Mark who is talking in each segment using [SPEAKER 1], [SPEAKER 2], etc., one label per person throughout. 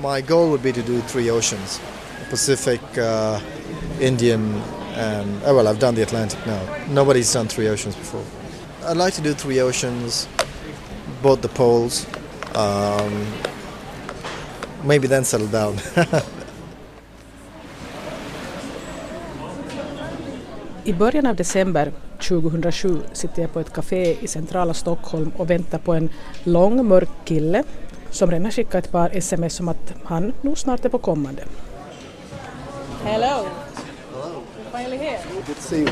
[SPEAKER 1] My goal would be to do three oceans Pacific, uh, Indian, and oh, well, I've done the Atlantic now. Nobody's done three oceans before. I'd like to do three oceans, both the poles, um, maybe then settle down.
[SPEAKER 2] I början av december 2007 sitter jag på ett café i centrala Stockholm och väntar på en lång mörk kille som redan skickat ett par sms om att han nog snart är på kommande. Hello! Hello! Finally here!
[SPEAKER 1] Good to see you.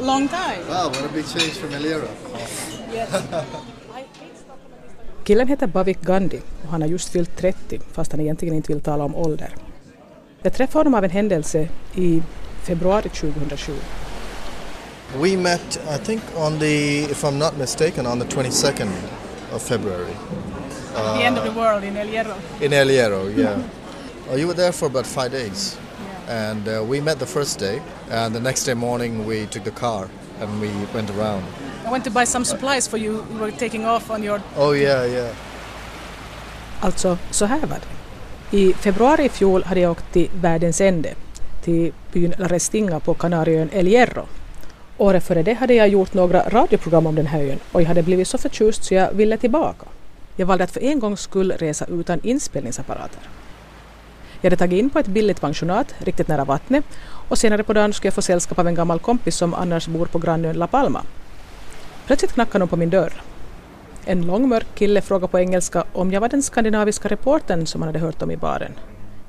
[SPEAKER 2] Long time!
[SPEAKER 1] Wow, what a big change from Elira.
[SPEAKER 2] Yes. Killen heter Bavik Gandhi och han har just fyllt 30 fast han egentligen inte vill tala om ålder. Jag träffade honom av en händelse i februari 2007.
[SPEAKER 1] We met, I think, on the, if I'm not mistaken, on the 22nd of February.
[SPEAKER 2] Uh, the end of the world in El Hierro.
[SPEAKER 1] In El Hierro, yeah. oh, you were there for about five days. Yeah. And uh, we met the first day, and the next day morning we took the car and we went around.
[SPEAKER 2] I went to buy some supplies for you. You were taking off on your...
[SPEAKER 1] Oh yeah, yeah.
[SPEAKER 2] Alltså, så här var det. I februari i fjol hade jag åkt till världens ände, till byn La Restinga på Kanarieön El Hierro. Året före det hade jag gjort några radioprogram om den här ön och jag hade blivit så förtjust så jag ville tillbaka. Jag valde att för en gångs skull resa utan inspelningsapparater. Jag hade tagit in på ett billigt pensionat riktigt nära vattnet och senare på dagen skulle jag få sällskap av en gammal kompis som annars bor på grannön La Palma. Plötsligt knackade någon på min dörr. En lång mörk kille frågade på engelska om jag var den skandinaviska reportern som han hade hört om i baren.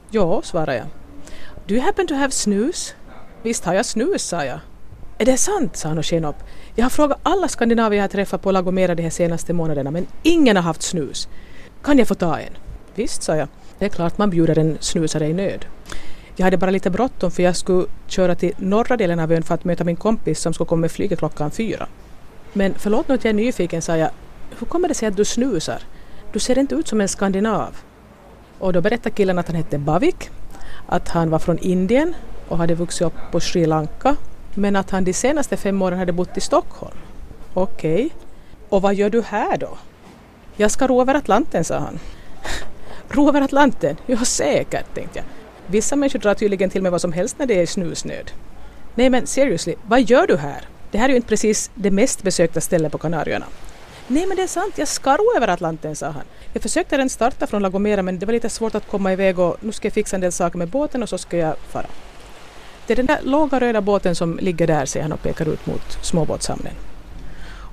[SPEAKER 2] Ja, svarade jag. Do you happen to have snus? Visst har jag snus, sa jag. Är det sant? sa han och sken upp. Jag har frågat alla skandinavier jag träffat på Lagomera de här senaste månaderna men ingen har haft snus. Kan jag få ta en? Visst, sa jag. Det är klart man bjuder en snusare i nöd. Jag hade bara lite bråttom för jag skulle köra till norra delen av ön för att möta min kompis som skulle komma med flyget klockan fyra. Men förlåt nu att jag är nyfiken, sa jag. Hur kommer det sig att du snusar? Du ser inte ut som en skandinav. Och då berättade killen att han hette Bavik, att han var från Indien och hade vuxit upp på Sri Lanka men att han de senaste fem åren hade bott i Stockholm. Okej. Okay. Och vad gör du här då? Jag ska ro över Atlanten, sa han. ro över Atlanten? Ja, säkert, tänkte jag. Vissa människor drar tydligen till med vad som helst när det är snusnöd. Nej men seriously, vad gör du här? Det här är ju inte precis det mest besökta stället på Kanarieöarna. Nej men det är sant, jag ska ro över Atlanten, sa han. Jag försökte redan starta från Lagomera, men det var lite svårt att komma iväg och nu ska jag fixa en del saker med båten och så ska jag fara. Det är den där låga röda båten som ligger där, säger han och pekar ut mot småbåtshamnen.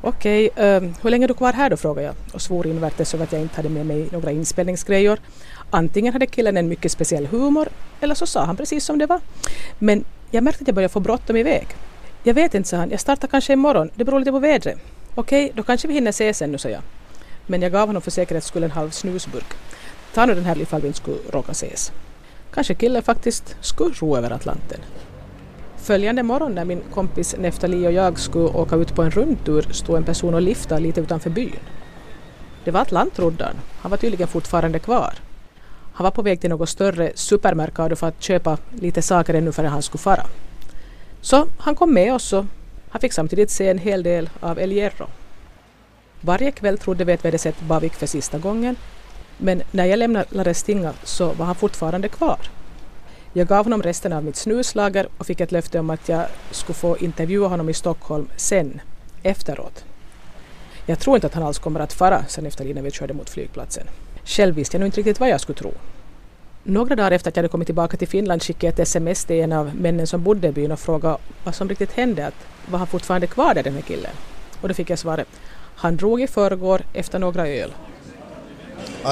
[SPEAKER 2] Okej, okay, uh, hur länge är du kvar här då, frågar jag och svor invärtes över att jag inte hade med mig några inspelningsgrejor. Antingen hade killen en mycket speciell humor eller så sa han precis som det var. Men jag märkte att jag började få bråttom iväg. Jag vet inte, sa han. Jag startar kanske imorgon. Det beror lite på vädret. Okej, okay, då kanske vi hinner ses ännu, sa jag. Men jag gav honom för säkerhets skull en halv snusburk. Ta nu den här ifall vi inte skulle råka ses. Kanske killen faktiskt skulle ro över Atlanten. Följande morgon när min kompis Neftali och jag skulle åka ut på en rundtur stod en person och liftade lite utanför byn. Det var Atlantroddan. Han var tydligen fortfarande kvar. Han var på väg till något större supermerkado för att köpa lite saker ännu före han skulle fara. Så han kom med oss och han fick samtidigt se en hel del av El Hierro. Varje kväll trodde vi att vi hade sett Bavik för sista gången men när jag lämnade La Restinga så var han fortfarande kvar. Jag gav honom resten av mitt snuslager och fick ett löfte om att jag skulle få intervjua honom i Stockholm sen, efteråt. Jag tror inte att han alls kommer att fara sen efter innan vi körde mot flygplatsen. Själv visste jag nog inte riktigt vad jag skulle tro. Några dagar efter att jag hade kommit tillbaka till Finland skickade jag ett sms till en av männen som bodde i byn och frågade vad som riktigt hände. Att var han fortfarande kvar där den här killen? Och då fick jag svaret han drog i förrgår efter några öl.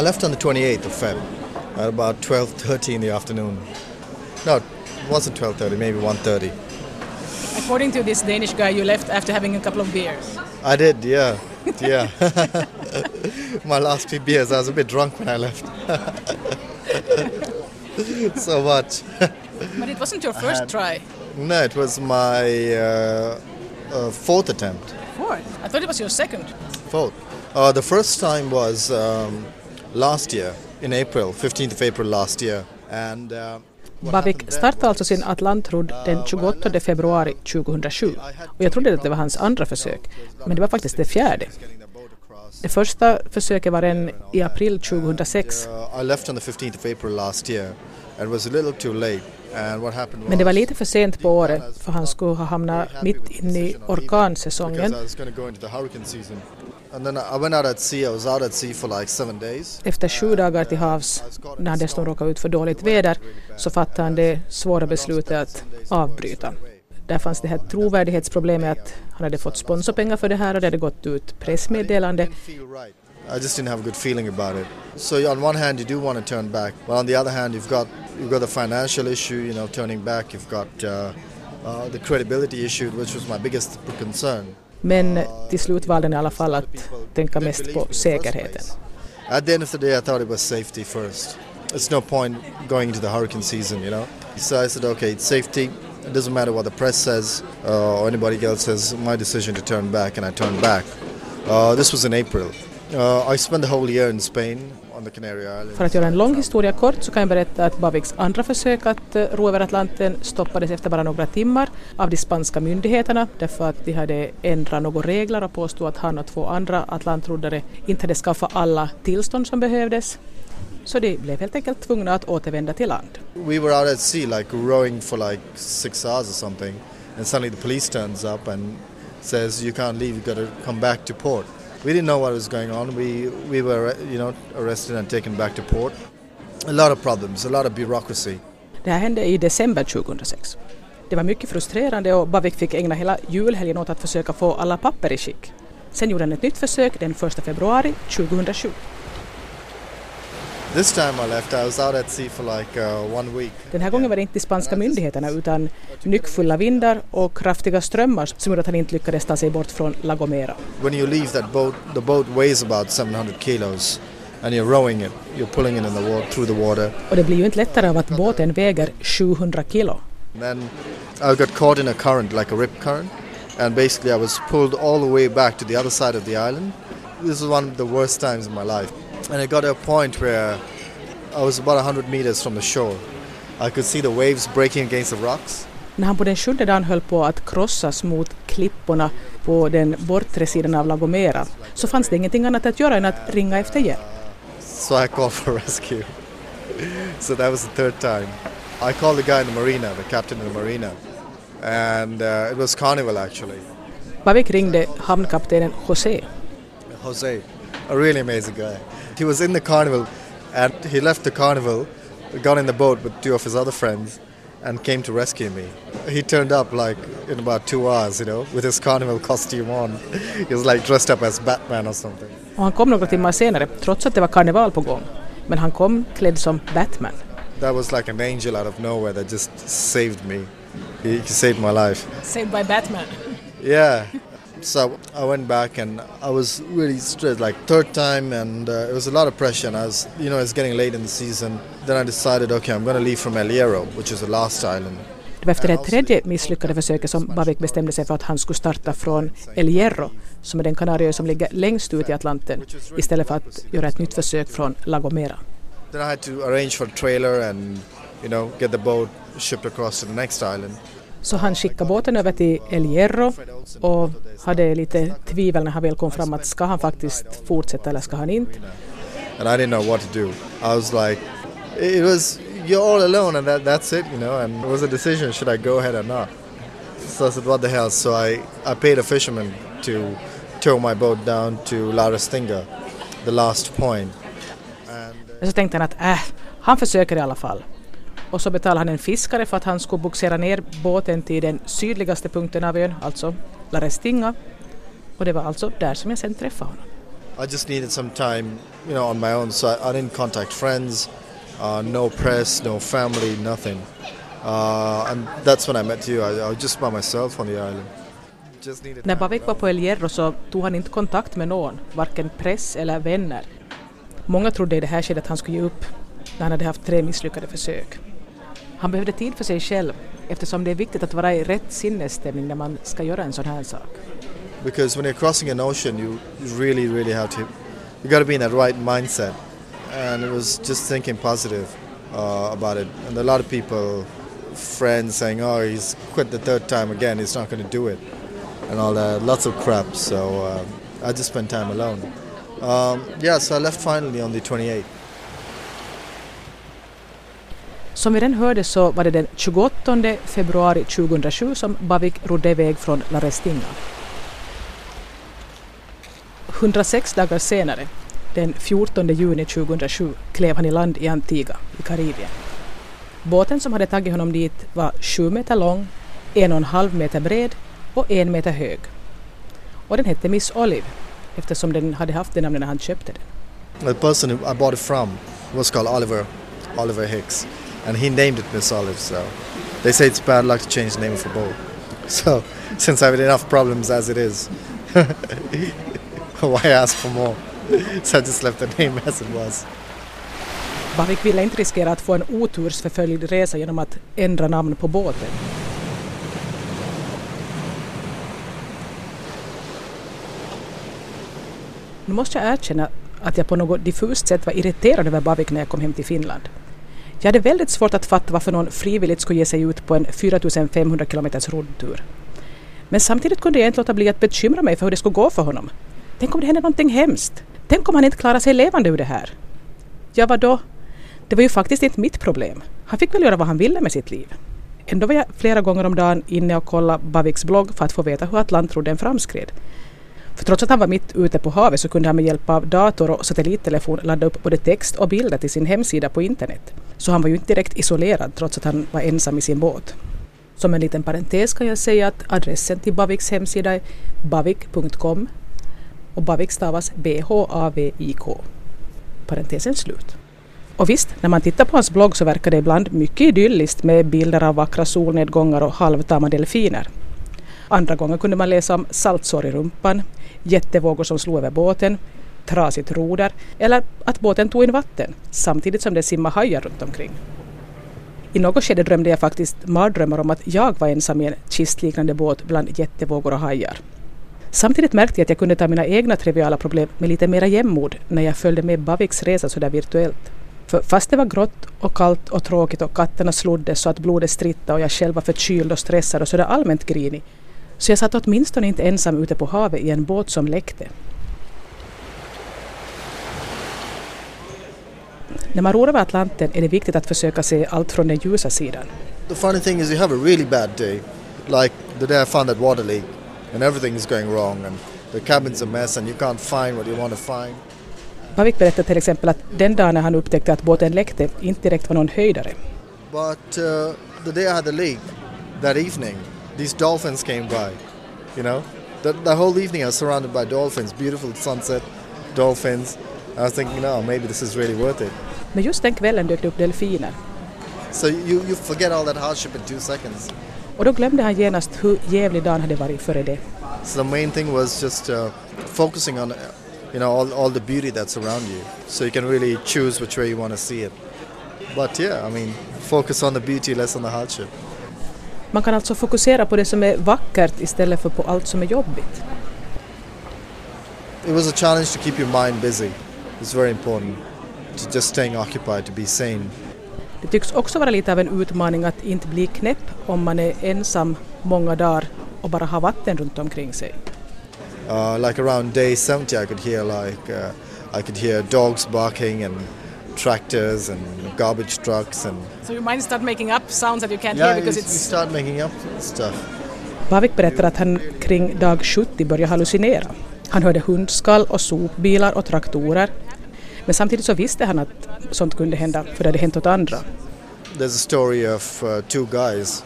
[SPEAKER 1] I left on the 28th of Feb at about 12.30 in the afternoon. No, it wasn't 12.30, maybe 1.30.
[SPEAKER 2] According to this Danish guy, you left after having a couple of beers.
[SPEAKER 1] I did, yeah, yeah. My last few beers, I was a bit drunk when I left. so much.
[SPEAKER 2] but it wasn't your first had, try.
[SPEAKER 1] No, it was my uh, uh, fourth attempt.
[SPEAKER 2] Fourth? I thought it was your second.
[SPEAKER 1] Fourth. Uh, the first time was um, last year, in April, 15th of April last year. And,
[SPEAKER 2] Bavik startade alltså sin Atlantrodd den 28 februari 2007 och jag trodde att det var hans andra försök, men det var faktiskt det fjärde. Det första försöket var en i april 2006.
[SPEAKER 1] Uh, I left on the 15th of April last year and it was a little too late. And what happened was
[SPEAKER 2] Men det var lite för sent på året för han skulle ha hamnat mitt inne i orkansäsongen. Efter sju dagar till havs, när han dessutom råkade ut för dåligt väder, så fattade han det svåra beslutet att avbryta. Där fanns det här trovärdighetsproblemet att han hade fått sponsorpengar för det här och det hade gått ut pressmeddelande.
[SPEAKER 1] I just didn't have a good feeling about it. So on one hand, you do want to turn back, but on the other hand, you've got you've got the financial issue. You know, turning back. You've got uh, uh, the credibility issue, which was my biggest concern.
[SPEAKER 2] Men till slut valde han i alla fall att tänka mest på säkerheten.
[SPEAKER 1] At the end of the day, I thought it was safety first. It's no point going into the hurricane season, you know. So I said, okay, it's safety. It doesn't matter what the press says uh, or anybody else says. My decision to turn back, and I turned back. Uh, this was in April. Uh, I spent the whole year in Spain
[SPEAKER 2] för att göra en lång historia kort så kan jag berätta att Baviks andra försök att eh, ro över Atlanten stoppades efter bara några timmar av de spanska myndigheterna därför att de hade ändrat några regler och påstod att han och två andra atlantroddare inte hade skaffat alla tillstånd som behövdes. Så de blev helt enkelt tvungna att återvända till land.
[SPEAKER 1] We were out at sea, like rowing for like six hours or something, and suddenly the police turns up and says, "You can't leave. You got to come back to port." We didn't know what was going on. We we were, you know, arrested and taken back to port. A lot of problems, a lot of bureaucracy.
[SPEAKER 2] Det här hände i december 2006. Det var mycket frustrerande och Bavik fick ägna hela julhelgen åt att försöka få alla papper i skick. Sen gjorde han ett nytt försök den 1 februari 2007.
[SPEAKER 1] This time I left. I was out at sea for like uh, one week.
[SPEAKER 2] Den här gången var det inte de spanska myndigheterna utan nyckfulla vindar och kraftiga strömmar som gjorde att han inte lyckades ta sig bort från La Gomera.
[SPEAKER 1] When you leave that boat, the boat weighs about 700 kilos, and you're rowing it. You're pulling it in the water through the water.
[SPEAKER 2] Och det blir ju inte lättare av att båten väger 700 kilo.
[SPEAKER 1] Then I got caught in a current, like a rip current, and basically I was pulled all the way back to the other side of the island. This was one of the worst times of my life. And it got to a point where I was about 100 meters from the shore. I could see the waves breaking against the rocks.
[SPEAKER 2] När han på den sjunde dagen höll på att krossas mot klipporna på den bortre sidan av La Gomera så fanns det ingenting annat att göra än att ringa efter hjälp.
[SPEAKER 1] So I called for rescue. so that was the third time. I called the guy in the marina, the captain in the marina. And uh, it was Carnival actually.
[SPEAKER 2] Bavik ringde hamnkaptenen José.
[SPEAKER 1] Jose, a really amazing guy. He was in the carnival and he left the carnival, got in the boat with two of his other friends, and came to rescue me. He turned up like in about two hours, you know, with his carnival costume on. he was like dressed up as Batman or something.
[SPEAKER 2] Och han kom några timmar senare trots att det var karneval på gång. Men han kom klädd som Batman.
[SPEAKER 1] That was like an angel out of nowhere that just saved me. He, he saved my life.
[SPEAKER 2] Saved by Batman.
[SPEAKER 1] Yeah. So I went back and I was really stressed, like third time, and uh, it was a lot of pressure. And I was, you know, it's getting late in the season. Then I decided, okay, I'm going to leave from El Hierro, which is the last island.
[SPEAKER 2] Det var efter det tredje misslyckade försöket som Bavik bestämde sig för att han skulle starta från El Hierro, som är den kanarieö som ligger längst ut i Atlanten, istället för att göra ett nytt försök från La Gomera.
[SPEAKER 1] Then I had to arrange for a trailer and, you know, get the boat shipped across to the next island.
[SPEAKER 2] Så han skickade båten över till El Hierro och hade lite tvivel när han väl kom fram att ska han faktiskt fortsätta eller ska han inte.
[SPEAKER 1] And I didn't know what to do. I was like, it was, you're all alone and that, that's it, you know, and it was a decision, should I go ahead or not? So I said, what the hell? So I, I paid a fisherman to tow my boat down to La Restinga, the last point. And uh,
[SPEAKER 2] så tänkte han att äh, han försöker i alla fall. Och så betalade han en fiskare för att han skulle bogsera ner båten till den sydligaste punkten av ön, alltså La Restinga. Och det var alltså där som jag sen träffade honom.
[SPEAKER 1] I just needed some time, you know, on my own. So I, I didn't contact friends, uh, no press, no family, nothing. Uh, and that's when I met you. I, I was just by myself on the island. Just needed
[SPEAKER 2] När Bavik var på El Hierro så tog han inte kontakt med någon, varken press eller vänner. Många trodde i det här skedet att han skulle ge upp när han hade haft tre misslyckade försök. Han behövde tid för sig själv eftersom det är viktigt att vara i rätt sinnesstämning när man ska göra en sån här sak.
[SPEAKER 1] because when you're crossing an ocean, you really, really have to. You got to be in that right mindset. And it was just thinking positive uh, about it. And a lot of people, friends, saying, "Oh, he's quit the third time again. He's not going to do it," and all that. Lots of crap. So uh, I just spent time alone. Um, yeah, so I left finally on the 28th.
[SPEAKER 2] Som vi redan hörde så var det den 28 februari 2007 som Bavik rodde iväg från La Restinga. 106 dagar senare, den 14 juni 2007, klev han i land i Antigua i Karibien. Båten som hade tagit honom dit var 7 meter lång, en och en halv meter bred och 1 meter hög. Och den hette Miss Olive eftersom den hade haft det namnet när han köpte den.
[SPEAKER 1] The person I bought it from was called Oliver, Oliver Hicks, and he named it Miss Olive. So they say it's bad luck to change the name of a bowl. So since I have enough problems as it is, why ask for more? So I just left the name as it was.
[SPEAKER 2] Bavik ville inte riskera att få en otursförföljd resa genom att ändra namn på båten. Nu måste jag erkänna att jag på något diffust sätt var irriterad över Bavik när jag kom hem till Finland. Jag hade väldigt svårt att fatta varför någon frivilligt skulle ge sig ut på en 4500 km roddtur. Men samtidigt kunde jag inte låta bli att bekymra mig för hur det skulle gå för honom. Tänk om det hände någonting hemskt? Tänk om han inte klarar sig levande ur det här? Ja, vadå? Det var ju faktiskt inte mitt problem. Han fick väl göra vad han ville med sitt liv. Ändå var jag flera gånger om dagen inne och kollade Baviks blogg för att få veta hur Atlantrodden framskred. För trots att han var mitt ute på havet så kunde han med hjälp av dator och satellittelefon ladda upp både text och bilder till sin hemsida på internet. Så han var ju inte direkt isolerad trots att han var ensam i sin båt. Som en liten parentes kan jag säga att adressen till Baviks hemsida är bavik.com och Bavik stavas B-H-A-V-I-K. Parentesen slut. Och visst, när man tittar på hans blogg så verkar det ibland mycket idylliskt med bilder av vackra solnedgångar och halvtama delfiner. Andra gånger kunde man läsa om saltsår i rumpan, jättevågor som slog över båten, trasigt roder eller att båten tog in vatten samtidigt som det simmade hajar runt omkring. I något skede drömde jag faktiskt mardrömmar om att jag var ensam i en kistliknande båt bland jättevågor och hajar. Samtidigt märkte jag att jag kunde ta mina egna triviala problem med lite mera jämnmod när jag följde med Baviks resa sådär virtuellt. För fast det var grått och kallt och tråkigt och katterna slodde så att blodet strittade och jag själv var förkyld och stressad och sådär allmänt grinig så jag satt åtminstone inte ensam ute på havet i en båt som läckte. När man ror över Atlanten är det viktigt att försöka se allt från den ljusa sidan.
[SPEAKER 1] The funny thing is you have a really bad day, like the day I found that water leak and everything is going wrong and the cabin's a mess and you can't find what you want to find.
[SPEAKER 2] Pavik berättade till exempel att den dagen när han upptäckte att båten läckte inte direkt var någon höjdare.
[SPEAKER 1] But uh, the day I had the leak, that evening, these dolphins came by. You know, the, the whole evening I was surrounded by dolphins, beautiful sunset, dolphins. I was thinking, no, maybe this is really worth it.
[SPEAKER 2] Men just den kvällen dök det upp delfiner
[SPEAKER 1] So you, you forget all that hardship in two seconds.
[SPEAKER 2] och då glömde han genast hur jävlig dagen hade varit före det.
[SPEAKER 1] So the main thing was just uh, focusing on, uh, you know, all, all the beauty that's around you. So you can really choose which way you want to see it. But yeah, I mean, focus on the beauty, less on the hardship.
[SPEAKER 2] Man kan alltså fokusera på det som är vackert istället för på allt som är jobbigt.
[SPEAKER 1] It was a challenge to keep your mind busy. It's very important to just staying occupied, to be sane.
[SPEAKER 2] Det tycks också vara lite av en utmaning att inte bli knäpp om man är ensam många dagar och bara har vatten runt omkring sig.
[SPEAKER 1] Uh, like around day 70, I could hear like uh, I could hear dogs barking and tractors and garbage trucks and
[SPEAKER 2] So your mind start making up sounds that you can't
[SPEAKER 1] yeah, you, you start making up stuff.
[SPEAKER 2] Bavik berättar att han kring dag 70 började hallucinera. Han hörde hundskall och sopbilar och traktorer. Men samtidigt så visste han att sånt kunde hända för det hade hänt åt andra.
[SPEAKER 1] There's a story of uh, two guys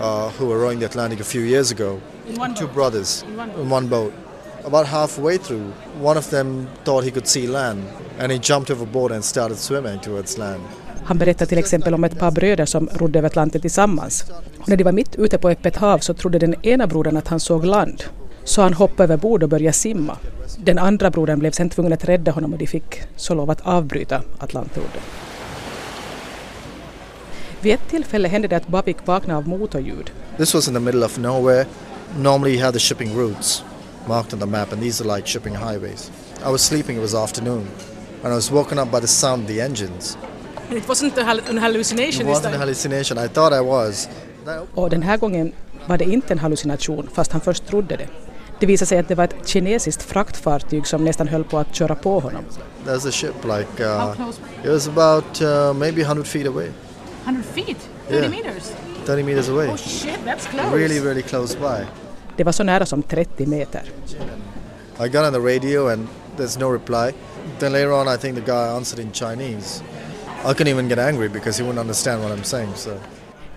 [SPEAKER 1] uh, who were rowing the Atlantic a few years ago.
[SPEAKER 2] In one
[SPEAKER 1] two
[SPEAKER 2] boat?
[SPEAKER 1] brothers
[SPEAKER 2] In one
[SPEAKER 1] in one boat. About halfway through, one of them thought he could see land and he jumped overboard and started swimming towards land.
[SPEAKER 2] Han berättar till exempel om ett par bröder som rodde över Atlanten tillsammans. Och när de var mitt ute på öppet hav så trodde den ena brodern att han såg land. Så han hoppade över bord och började simma. Den andra brodern blev sen tvungen att rädda honom och de fick så lov att avbryta Atlantrodden. Vid ett tillfälle hände det att Bavik vaknade av motorljud.
[SPEAKER 1] This was in the middle of nowhere. Normally you have the shipping routes marked on the map and these are like shipping highways. I was sleeping, it was afternoon, and I was woken up by the sound of the engines.
[SPEAKER 2] It wasn't an hallucination
[SPEAKER 1] It wasn't a hallucination, I thought I was. Then
[SPEAKER 2] Och den här gången var det inte en hallucination fast han först trodde det. Det visade sig att det var ett kinesiskt fraktfartyg som nästan höll på att köra på honom.
[SPEAKER 1] There's a ship like uh, it was about uh, maybe 100 feet away,
[SPEAKER 2] 100 feet? 30
[SPEAKER 1] Yeah.
[SPEAKER 2] meters?
[SPEAKER 1] 30 meters away.
[SPEAKER 2] Oh shit, that's close!
[SPEAKER 1] Really, really close by.
[SPEAKER 2] Det var så nära som 30 meter.
[SPEAKER 1] I got on the radio and there's no reply. Then later on, I think the guy answered in Chinese. I couldn't even get angry because he wouldn't understand what I'm saying. So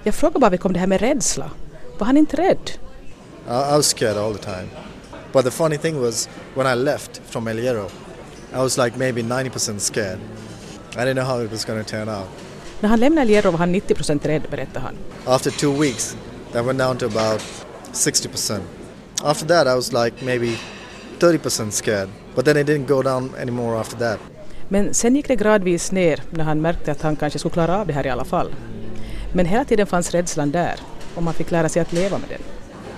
[SPEAKER 2] Jag frågade bara om det här med rädsla. Var han inte rädd?
[SPEAKER 1] I, I was scared all the time. But the funny thing was, when I left from El Hierro, I was like maybe 90% scared. I didn't know how it was going to turn out.
[SPEAKER 2] När han lämnade El Hierro var han 90 procent rädd, berättade han.
[SPEAKER 1] After two weeks, that went down to about 60%. After that, I was like maybe 30% scared. But then it didn't go down anymore after that.
[SPEAKER 2] Men sen gick det gradvis ner när han märkte att han kanske skulle klara av det här i alla fall. Men hela tiden fanns rädslan där och man fick lära sig att leva med den.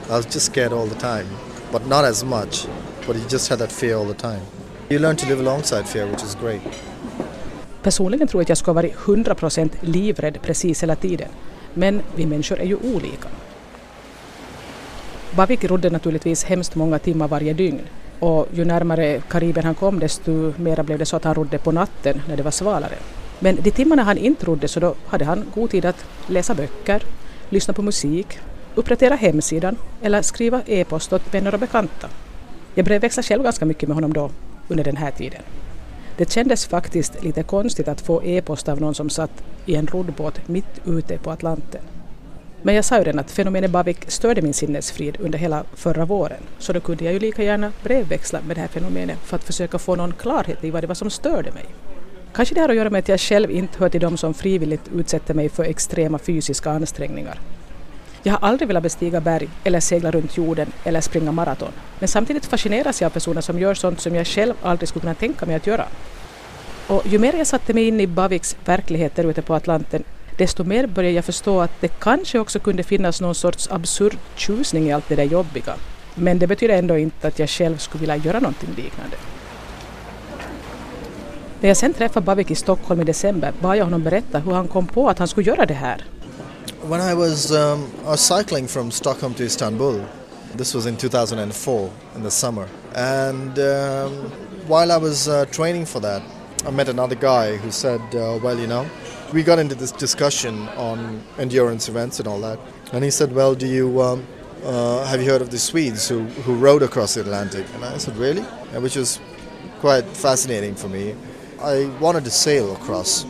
[SPEAKER 1] I was just scared all the time, but not as much. But you just had that fear all the time. You learn to live alongside fear, which is great.
[SPEAKER 2] Personligen tror jag att jag skulle ha varit 100 procent livrädd precis hela tiden. Men vi människor är ju olika. Bavik rodde naturligtvis hemskt många timmar varje dygn och ju närmare Karibien han kom desto mera blev det så att han rodde på natten när det var svalare. Men de timmarna han inte rodde så då hade han god tid att läsa böcker, lyssna på musik, uppdatera hemsidan eller skriva e-post åt vänner och bekanta. Jag brevväxlade själv ganska mycket med honom då under den här tiden. Det kändes faktiskt lite konstigt att få e-post av någon som satt i en roddbåt mitt ute på Atlanten. Men jag sa ju redan att fenomenet Bavik störde min sinnesfrid under hela förra våren, så då kunde jag ju lika gärna brevväxla med det här fenomenet för att försöka få någon klarhet i vad det var som störde mig. Kanske det har att göra med att jag själv inte hör till dem som frivilligt utsätter mig för extrema fysiska ansträngningar. Jag har aldrig velat bestiga berg eller segla runt jorden eller springa maraton. Men samtidigt fascineras jag av personer som gör sånt som jag själv aldrig skulle kunna tänka mig att göra. Och ju mer jag satte mig in i Baviks verklighet där ute på Atlanten, desto mer började jag förstå att det kanske också kunde finnas någon sorts absurd tjusning i allt det där jobbiga. Men det betyder ändå inte att jag själv skulle vilja göra någonting liknande. När jag sen träffade Bavik i Stockholm i december bad jag honom berätta hur han kom på att han skulle göra det här.
[SPEAKER 1] When I was, um, I was cycling from Stockholm to Istanbul, this was in 2004 in the summer, and um, while I was uh, training for that, I met another guy who said, uh, "Well, you know, we got into this discussion on endurance events and all that, and he said, "Well, do you um, uh, have you heard of the Swedes who who rode across the Atlantic?" And I said, "Really?" And which was quite fascinating for me. I wanted to sail across.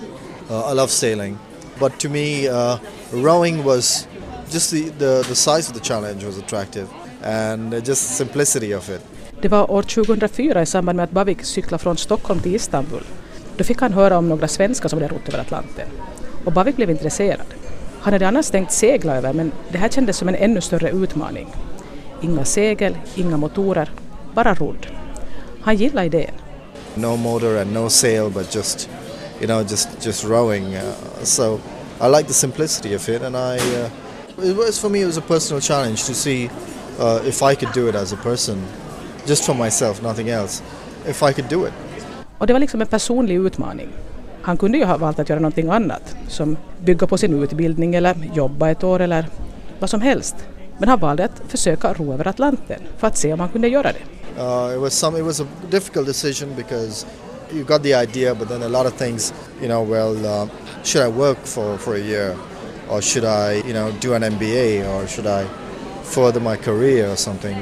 [SPEAKER 1] Uh, I love sailing, but to me, uh, rowing was just the, the, the size of the challenge was attractive, and uh, just simplicity of it.
[SPEAKER 2] Det var år 2004 i samband med att Bavik cyklade från Stockholm till Istanbul. Då fick han höra om några svenskar som hade rott över Atlanten. Och Bavik blev intresserad. Han hade annars tänkt segla över men det här kändes som en ännu större utmaning. Inga segel, inga motorer, bara rodd. Han gillade idén.
[SPEAKER 1] No motor and no sail, but just you know just just rowing. Uh, so I like the simplicity of it, and I uh, it was for me it was a personal challenge to see uh, if I could do it as a person, just for myself, nothing else. If I could do it.
[SPEAKER 2] Och det var liksom en personlig utmaning. Han kunde ju ha valt att göra någonting annat, som bygga på sin utbildning eller jobba ett år eller vad som helst. Men han valde att försöka ro över Atlanten för att se om han kunde göra det.
[SPEAKER 1] Uh, it was some. It was a difficult decision because you got the idea, but then a lot of things. You know, well, uh, should I work for for a year, or should I, you know, do an MBA, or should I further my career or something?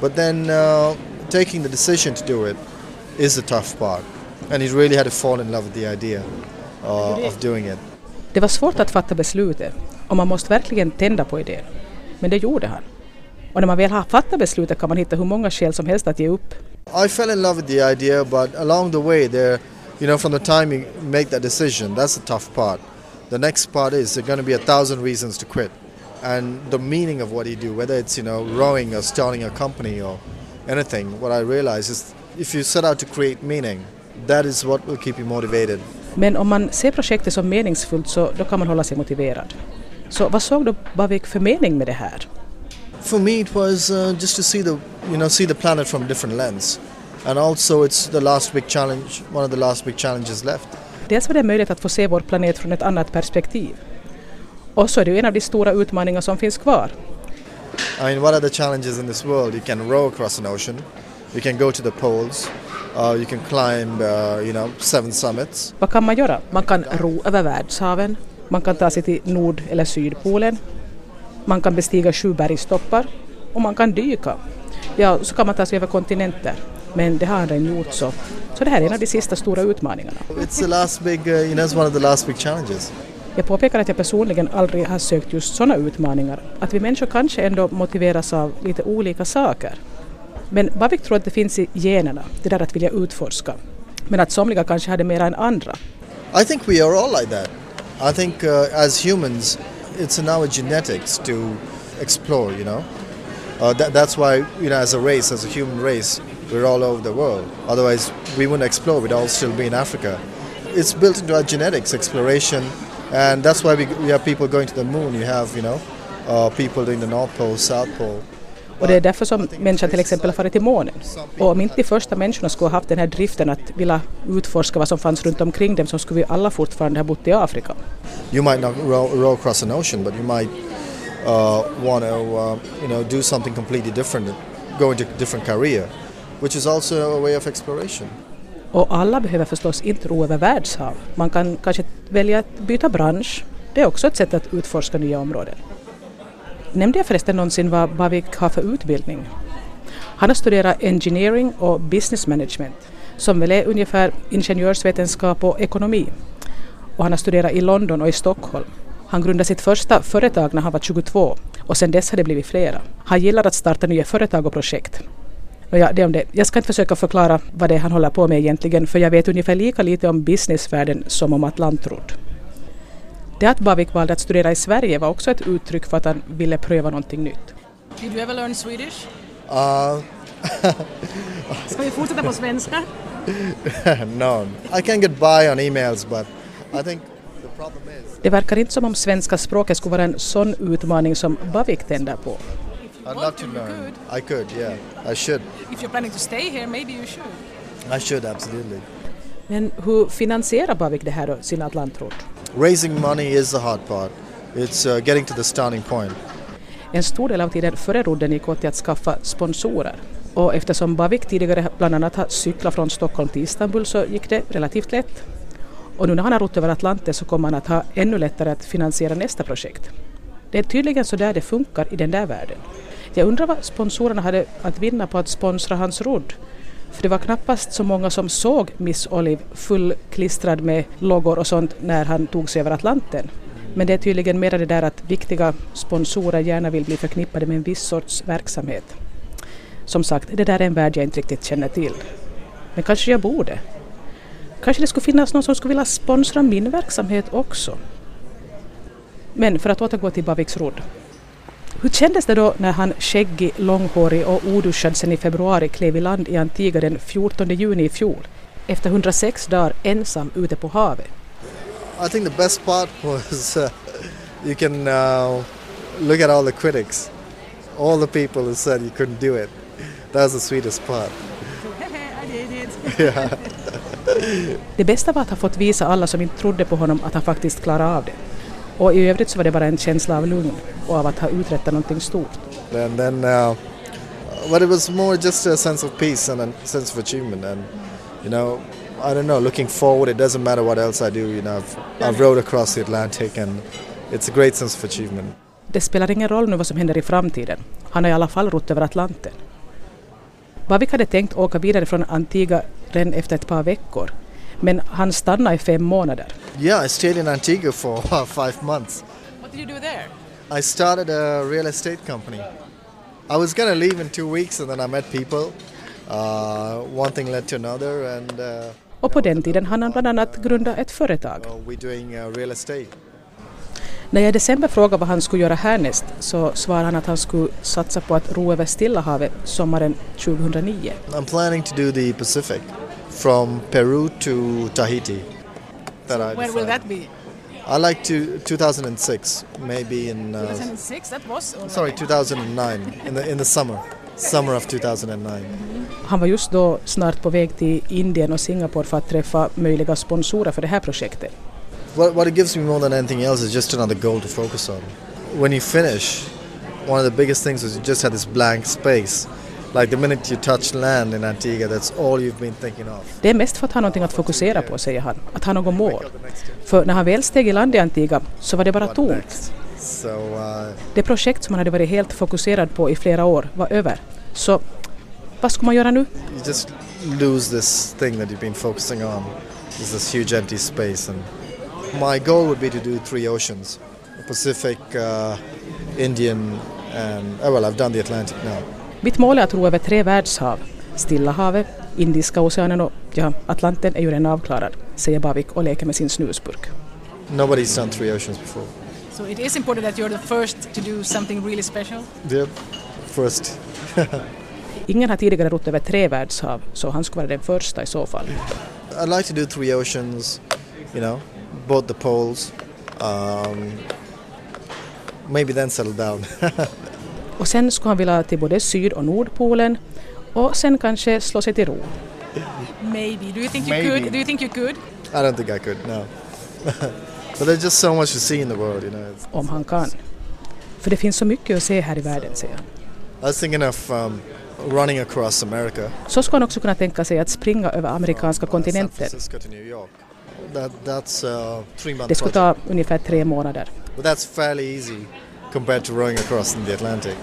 [SPEAKER 1] But then uh, taking the decision to do it is the tough part, and he really had to fall in love with the idea uh, of doing it.
[SPEAKER 2] Det var svårt att fatta beslutet och man måste verkligen tända på idén. Men det gjorde han. Och när man väl har fattat beslutet kan man hitta hur många skäl som helst att ge upp.
[SPEAKER 1] I fell in love with the idea, but along the way, there, you know, from the time you make that decision, that's the tough part. The next part is there are going to be a thousand reasons to quit, and the meaning of what you do, whether it's you know rowing or starting a company or anything. What I realize is, if you set out to create meaning, that is what will keep you motivated.
[SPEAKER 2] Men om man ser projektet som meningsfullt så då kan man hålla sig motiverad. Så vad såg då Bavik för mening med det här?
[SPEAKER 1] For me, it was uh, just to see the you know see the planet from a different lens, and also it's the last big challenge, one of the last big challenges left.
[SPEAKER 2] Dels var det möjligt att få se vår planet från ett annat perspektiv. Och så är det ju en av de stora utmaningar som finns kvar.
[SPEAKER 1] I mean, what are the challenges in this world? You can row across an ocean, you can go to the poles, uh, you can climb, uh, you know, seven summits.
[SPEAKER 2] Vad kan man göra? Man kan ro över världshaven, man kan ta sig till Nord eller Sydpolen, man kan bestiga sju bergstoppar och man kan dyka. Ja, så kan man ta sig över kontinenter. Men det har han redan gjort så. Så det här är en av de sista stora utmaningarna.
[SPEAKER 1] It's the last big, uh, you know, it's one of the last big challenges.
[SPEAKER 2] Jag påpekar att jag personligen aldrig har sökt just sådana utmaningar. Att vi människor kanske ändå motiveras av lite olika saker. Men Bavik tror att det finns i generna, det där att vilja utforska. Men att somliga kanske hade mer än andra.
[SPEAKER 1] I think we are all like that. I think uh, as humans, it's in our genetics to explore, you know. Uh, that, that's why, you know, as a race, as a human race, we're all over the world. Otherwise, we wouldn't explore, we'd all still be in Africa. It's built into our genetics, exploration, and that's why we, we have people going to the moon. You have, you know, uh, people doing the North Pole, South Pole.
[SPEAKER 2] Och det är därför som människan till exempel har farit till månen. Och om inte de första människorna skulle ha haft den här driften att vilja utforska vad som fanns runt omkring dem så skulle vi alla fortfarande ha bott i Afrika.
[SPEAKER 1] You might not row, row across an ocean, but you might uh, want to, uh, you know, do something completely different, go into a different career, which is also a way of exploration.
[SPEAKER 2] Och alla behöver förstås inte ro över världshav. Man kan kanske välja att byta bransch. Det är också ett sätt att utforska nya områden. Nämnde jag förresten någonsin vad Bavik har för utbildning? Han har studerat engineering och business management som väl är ungefär ingenjörsvetenskap och ekonomi. Och han har studerat i London och i Stockholm. Han grundade sitt första företag när han var 22 och sedan dess har det blivit flera. Han gillar att starta nya företag och projekt. Och ja, det om det. Jag ska inte försöka förklara vad det är han håller på med egentligen för jag vet ungefär lika lite om businessvärlden som om Atlantrod. Det att Bavik valde att studera i Sverige var också ett uttryck för att han ville pröva någonting nytt.
[SPEAKER 3] Did you ever learn Swedish?
[SPEAKER 1] Uh,
[SPEAKER 3] Ska vi fortsätta på svenska?
[SPEAKER 1] no, I can get by on emails, but I think the problem is
[SPEAKER 2] Det verkar inte som om svenska språket skulle vara en sån utmaning som Bavik tänder på.
[SPEAKER 1] I'd love to learn. I could, yeah, I should.
[SPEAKER 3] If you're planning to stay here, maybe you should.
[SPEAKER 1] I should absolutely.
[SPEAKER 2] Men hur finansierar Bavik det här då, sin Atlantrod?
[SPEAKER 1] Raising money is the hard part. It's uh, getting to the starting point.
[SPEAKER 2] En stor del av tiden före rodden gick åt till att skaffa sponsorer. Och eftersom Bavik tidigare bland annat har cyklat från Stockholm till Istanbul så gick det relativt lätt. Och nu när han har rott över Atlanten så kommer han att ha ännu lättare att finansiera nästa projekt. Det är tydligen så där det funkar i den där världen. Jag undrar vad sponsorerna hade att vinna på att sponsra hans rodd. För det var knappast så många som såg Miss Olive fullklistrad med loggor och sånt när han tog sig över Atlanten. Men det är tydligen mer det där att viktiga sponsorer gärna vill bli förknippade med en viss sorts verksamhet. Som sagt, det där är en värld jag inte riktigt känner till. Men kanske jag borde. Kanske det skulle finnas någon som skulle vilja sponsra min verksamhet också. Men för att återgå till Baviksrodd. Hur kändes det då när han skäggig, långhårig och oduschad sen i februari klev i land i Antigua den 14 juni i fjol efter 106 dagar ensam ute på havet?
[SPEAKER 1] I think the best part was uh, you can uh, look at all the critics, all the people who said you couldn't do it. That was the sweetest part. Yeah.
[SPEAKER 2] Det bästa var att ha fått visa alla som inte trodde på honom att han faktiskt klarade av det. Och i övrigt så var det bara en känsla av lugn och av att ha uträttat någonting stort.
[SPEAKER 1] and then, uh, but it was more just a sense of peace and a sense of achievement. And you know, I don't know. Looking forward, it doesn't matter what else I do. You know, I've, I've rowed across the Atlantic, and it's a great sense of achievement.
[SPEAKER 2] Det spelar ingen roll nu vad som händer i framtiden. Han har i alla fall rott över Atlanten. Bavik hade tänkt åka vidare från Antigua redan efter ett par veckor. Men han stannade i fem månader.
[SPEAKER 1] Yeah, I stayed in Antigua for uh, five months.
[SPEAKER 3] What did you do there?
[SPEAKER 1] I started a real estate company. I was gonna leave in two weeks, and then I met people. Uh, one thing led to another, and uh,
[SPEAKER 2] Och på den tiden hann han bland annat grunda ett företag.
[SPEAKER 1] well, we're doing uh, real estate.
[SPEAKER 2] När jag i december frågade vad han skulle göra härnäst så svarade han att han skulle satsa på att ro över Stilla havet sommaren 2009.
[SPEAKER 1] I'm planning to do the Pacific from Peru to Tahiti. That I
[SPEAKER 3] When will
[SPEAKER 1] decided.
[SPEAKER 3] that be?
[SPEAKER 1] I like to 2006, maybe in uh,
[SPEAKER 3] 2006? That was already.
[SPEAKER 1] sorry 2009 in the in the summer, summer of 2009.
[SPEAKER 2] Han var just då snart på väg till Indien och Singapore för att träffa möjliga sponsorer för det här projektet.
[SPEAKER 1] What what it gives me more than anything else is just another goal to focus on. When you finish, one of the biggest things was you just had this blank space. Like the minute you touch land in Antigua, that's all you've been thinking of.
[SPEAKER 2] Det är mest för att ha någonting att fokusera på, säger han. Att ha något mål. För när han väl steg i land i Antigua så var det bara tomt.
[SPEAKER 1] uh,
[SPEAKER 2] Det projekt som han hade varit helt fokuserad på i flera år var över. Så vad ska man göra nu?
[SPEAKER 1] you just lose this thing that you've been focusing on. There's this huge empty space, and my goal would be to do three oceans: Pacific, uh, Indian, and oh well, I've done the Atlantic now.
[SPEAKER 2] Mitt mål är att ro över tre världshav. Stilla havet, Indiska oceanen och ja, Atlanten är ju redan avklarad, säger Bavik och leker med sin snusburk.
[SPEAKER 1] Nobody's done three oceans before.
[SPEAKER 3] So it is important that you're the first to do something really special.
[SPEAKER 1] Yep. First,
[SPEAKER 2] Ingen har tidigare rott över tre världshav, så han skulle vara den första i så fall.
[SPEAKER 1] I'd like to do three oceans. You know, both the poles. Um, maybe then settle down.
[SPEAKER 2] Och sen skulle han vilja till både Syd och Nordpolen och sen kanske slå sig till ro.
[SPEAKER 3] Maybe. Do you think you
[SPEAKER 1] Maybe.
[SPEAKER 3] could? Do you think you could?
[SPEAKER 1] I don't think I could. No. but there's just so much to see in the world. You know. It's,
[SPEAKER 2] om han kan. För det finns så mycket att se här i världen, säger han.
[SPEAKER 1] I was thinking of um, running across America.
[SPEAKER 2] Så skulle han också kunna tänka sig att springa över amerikanska kontinenten.
[SPEAKER 1] That, that's a three month
[SPEAKER 2] Det skulle ta ungefär tre månader.
[SPEAKER 1] But that's fairly easy compared to rowing across in the Atlantic.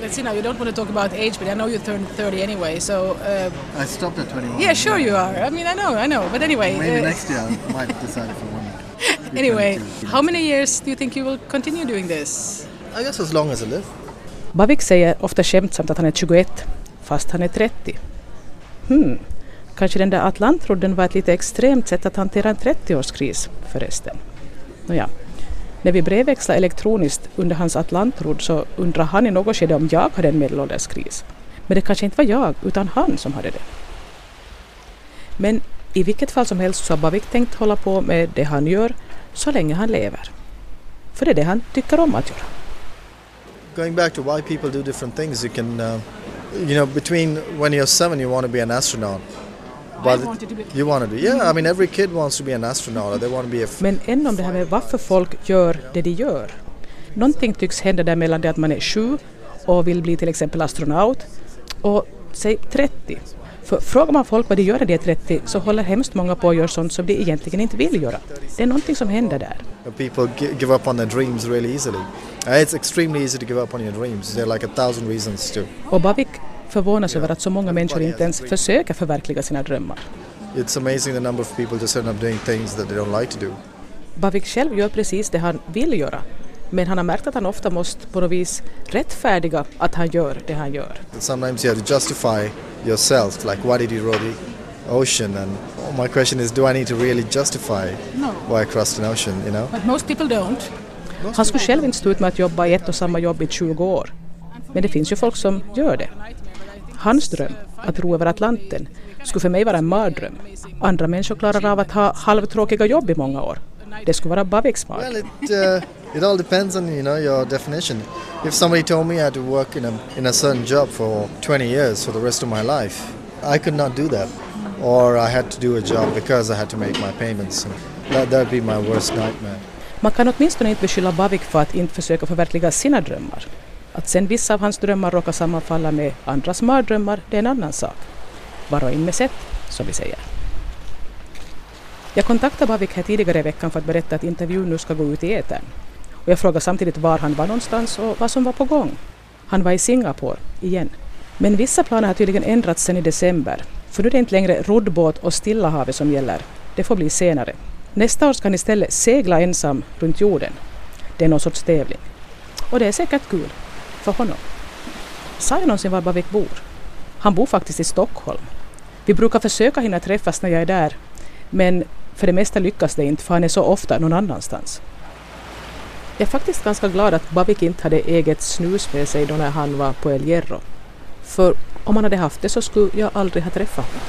[SPEAKER 3] Let's see now. You don't want to talk about age, but I know you turned 30 anyway. So uh,
[SPEAKER 4] I stopped at 21.
[SPEAKER 3] yeah, sure you are. I mean, I know, I know. But anyway,
[SPEAKER 4] Maybe
[SPEAKER 3] uh,
[SPEAKER 4] next year I might decide if I want to.
[SPEAKER 3] anyway,
[SPEAKER 4] 22.
[SPEAKER 3] how many years do you think you will continue doing this?
[SPEAKER 1] I guess as long as I live.
[SPEAKER 2] Bavik säger ofta skämtsamt att han är 21, fast han är 30. Hmm, kanske den där Atlantrodden var ett lite extremt sätt att hantera en 30-årskris förresten. Nåja, när vi brevväxlade elektroniskt under hans Atlantrodd så undrade han i något skede om jag hade en medelålderskris. Men det kanske inte var jag, utan han som hade det. Men i vilket fall som helst så har Bavik tänkt hålla på med det han gör så länge han lever. För det är det han tycker om att göra.
[SPEAKER 1] Going back to why people do different things, you can, uh, you know, between when you're seven, you want to be an astronaut. But
[SPEAKER 3] wanted to be-
[SPEAKER 1] you want to do, yeah. I mean, every kid wants to be an astronaut, or they want to be a.
[SPEAKER 2] Men än om det här med varför folk gör det de gör. Någonting tycks hända där mellan det att man är sju och vill bli till exempel astronaut och säg 30. För frågar man folk vad de gör när de är 30 så håller hemskt många på att göra sånt som de egentligen inte vill göra. Det är någonting som händer där.
[SPEAKER 1] people gi- give up on their dreams really easily. Uh, it's extremely easy to give up on your dreams. There are like a thousand reasons to.
[SPEAKER 2] Och Bavik förvånas över att så många människor inte ens försöker förverkliga sina drömmar.
[SPEAKER 1] It's amazing the number of people just end up doing things that they don't like to do.
[SPEAKER 2] Bavik själv gör precis det han vill göra. Men han har märkt att han ofta måste på något vis rättfärdiga att han gör det han gör.
[SPEAKER 1] Sometimes you have to justify yourself, like why did you row the ocean? And my question is, do I need to really justify why I crossed an ocean? You know?
[SPEAKER 3] But most people don't.
[SPEAKER 2] Han skulle själv inte stå ut med att jobba i ett och samma jobb i 20 år. Men det finns ju folk som gör det. Hans dröm, att ro över Atlanten, skulle för mig vara en mardröm. Andra människor klarar av att ha halvtråkiga jobb i många år. Det skulle vara Baviks
[SPEAKER 1] Well,
[SPEAKER 2] mardröm.
[SPEAKER 1] it uh, it all depends on you know your definition. If somebody told me I had to work in a in a certain job for 20 years for the rest of my life, I could not do that. Or I had to do a job because I had to make my payments. That that'd be my worst nightmare.
[SPEAKER 2] Man kan åtminstone inte beskylla Bavik för att inte försöka förverkliga sina drömmar. Att sen vissa av hans drömmar råkar sammanfalla med andras mardrömmar, det är en annan sak. Var och en med sätt, som vi säger. Jag kontaktade Bavik här tidigare i veckan för att berätta att intervjun nu ska gå ut i etern. Och jag frågade samtidigt var han var någonstans och vad som var på gång. Han var i Singapore, igen. Men vissa planer har tydligen ändrats sen i december. För nu är det inte längre roddbåt och Stilla havet som gäller. Det får bli senare. Nästa år ska han istället segla ensam runt jorden. Det är någon sorts tävling. Och det är säkert kul. För honom. Sa jag någonsin var Bavik bor? Han bor faktiskt i Stockholm. Vi brukar försöka hinna träffas när jag är där. Men för det mesta lyckas det inte för han är så ofta någon annanstans. Jag är faktiskt ganska glad att Bavik inte hade eget snus med sig då när han var på El Hierro. För om han hade haft det så skulle jag aldrig ha träffat honom.